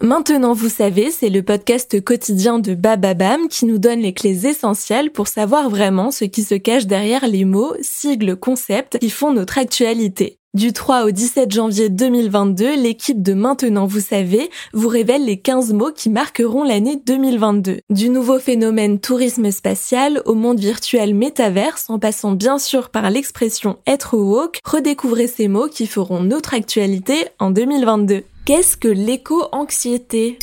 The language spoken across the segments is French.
Maintenant, vous savez, c'est le podcast quotidien de Bababam qui nous donne les clés essentielles pour savoir vraiment ce qui se cache derrière les mots, sigles, concepts qui font notre actualité. Du 3 au 17 janvier 2022, l'équipe de Maintenant vous savez vous révèle les 15 mots qui marqueront l'année 2022. Du nouveau phénomène tourisme spatial au monde virtuel métaverse en passant bien sûr par l'expression être woke, redécouvrez ces mots qui feront notre actualité en 2022. Qu'est-ce que l'éco-anxiété?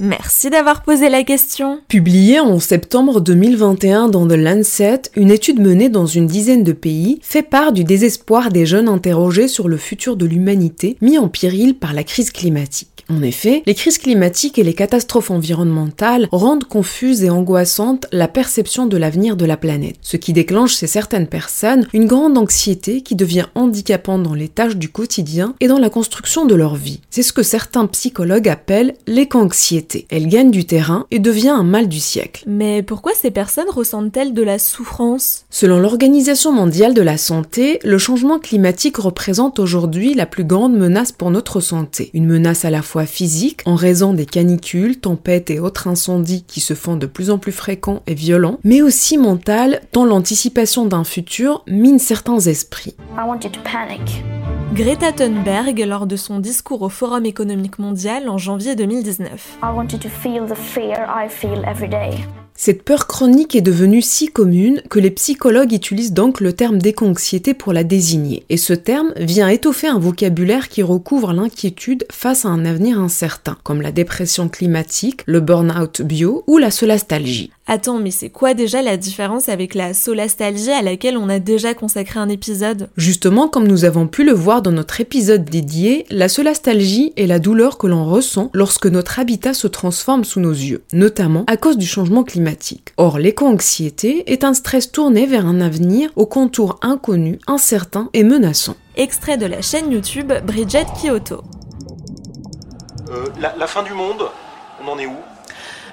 Merci d'avoir posé la question. Publiée en septembre 2021 dans The Lancet, une étude menée dans une dizaine de pays fait part du désespoir des jeunes interrogés sur le futur de l'humanité mis en péril par la crise climatique. En effet, les crises climatiques et les catastrophes environnementales rendent confuse et angoissante la perception de l'avenir de la planète, ce qui déclenche chez certaines personnes une grande anxiété qui devient handicapante dans les tâches du quotidien et dans la construction de leur vie. C'est ce que certains psychologues appellent l'éco-anxiété. Elle gagne du terrain et devient un mal du siècle. Mais pourquoi ces personnes ressentent-elles de la souffrance? Selon l'Organisation mondiale de la santé, le changement climatique représente aujourd'hui la plus grande menace pour notre santé. Une menace à la fois physique en raison des canicules, tempêtes et autres incendies qui se font de plus en plus fréquents et violents, mais aussi mentale tant l'anticipation d'un futur mine certains esprits. Greta Thunberg lors de son discours au Forum économique mondial en janvier 2019. Cette peur chronique est devenue si commune que les psychologues utilisent donc le terme d'éco-anxiété pour la désigner. Et ce terme vient étoffer un vocabulaire qui recouvre l'inquiétude face à un avenir incertain, comme la dépression climatique, le burn-out bio ou la solastalgie. Attends, mais c'est quoi déjà la différence avec la solastalgie à laquelle on a déjà consacré un épisode? Justement, comme nous avons pu le voir dans notre épisode dédié, la solastalgie est la douleur que l'on ressent lorsque notre habitat se transforme sous nos yeux, notamment à cause du changement climatique. Or, l'éco-anxiété est un stress tourné vers un avenir aux contours inconnus, incertains et menaçants. Extrait de la chaîne YouTube Bridget Kyoto. Euh, la, la fin du monde, on en est où?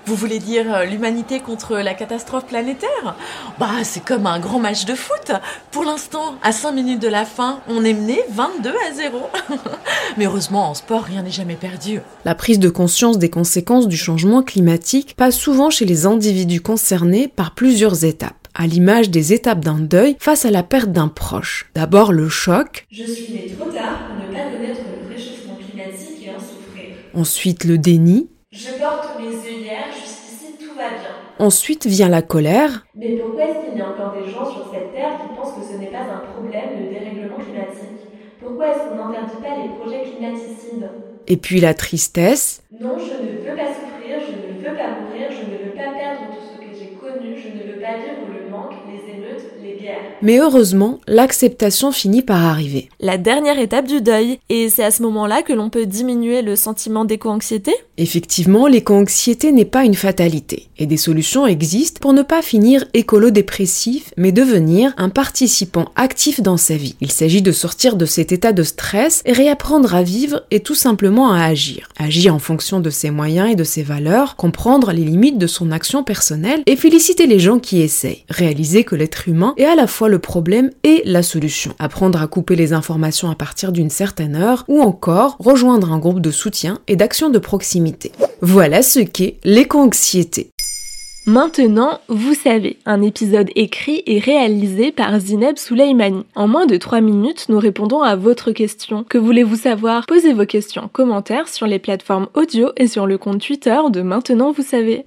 Vous voulez dire euh, l'humanité contre la catastrophe planétaire? Bah, c'est comme un grand match de foot. Pour l'instant, à 5 minutes de la fin, on est mené 22 à 0. Mais heureusement, en sport, rien n'est jamais perdu. La prise de conscience des conséquences du changement climatique passe souvent chez les individus concernés par plusieurs étapes à l'image des étapes d'un deuil face à la perte d'un proche. D'abord le choc. Je suis né trop tard pour ne pas connaître le réchauffement climatique et en souffrir. Ensuite le déni. Je porte mes œillères, jusqu'ici tout va bien. Ensuite vient la colère. Mais pourquoi est-ce qu'il y a encore des gens sur cette terre qui pensent que ce n'est pas un problème le dérèglement climatique? Pourquoi est-ce qu'on n'interdit pas les projets climaticides? Et puis la tristesse. Non, je ne veux pas souffrir, je ne veux pas mourir, je ne veux pas perdre tout ce que j'ai connu, je ne veux pas vivre le manque, les émeutes, les guerres. Mais heureusement, l'acceptation finit par arriver. La dernière étape du deuil. Et c'est à ce moment-là que l'on peut diminuer le sentiment d'éco-anxiété? Effectivement, l'éco-anxiété n'est pas une fatalité, et des solutions existent pour ne pas finir écolo-dépressif, mais devenir un participant actif dans sa vie. Il s'agit de sortir de cet état de stress et réapprendre à vivre et tout simplement à agir. Agir en fonction de ses moyens et de ses valeurs, comprendre les limites de son action personnelle et féliciter les gens qui essayent. Réaliser que l'être humain est à la fois le problème et la solution. Apprendre à couper les informations à partir d'une certaine heure ou encore rejoindre un groupe de soutien et d'action de proximité. Voilà ce qu'est l'éco-anxiété. Maintenant, vous savez, un épisode écrit et réalisé par Zineb Souleimani. En moins de 3 minutes, nous répondons à votre question. Que voulez-vous savoir? Posez vos questions en commentaire sur les plateformes audio et sur le compte Twitter de Maintenant vous savez.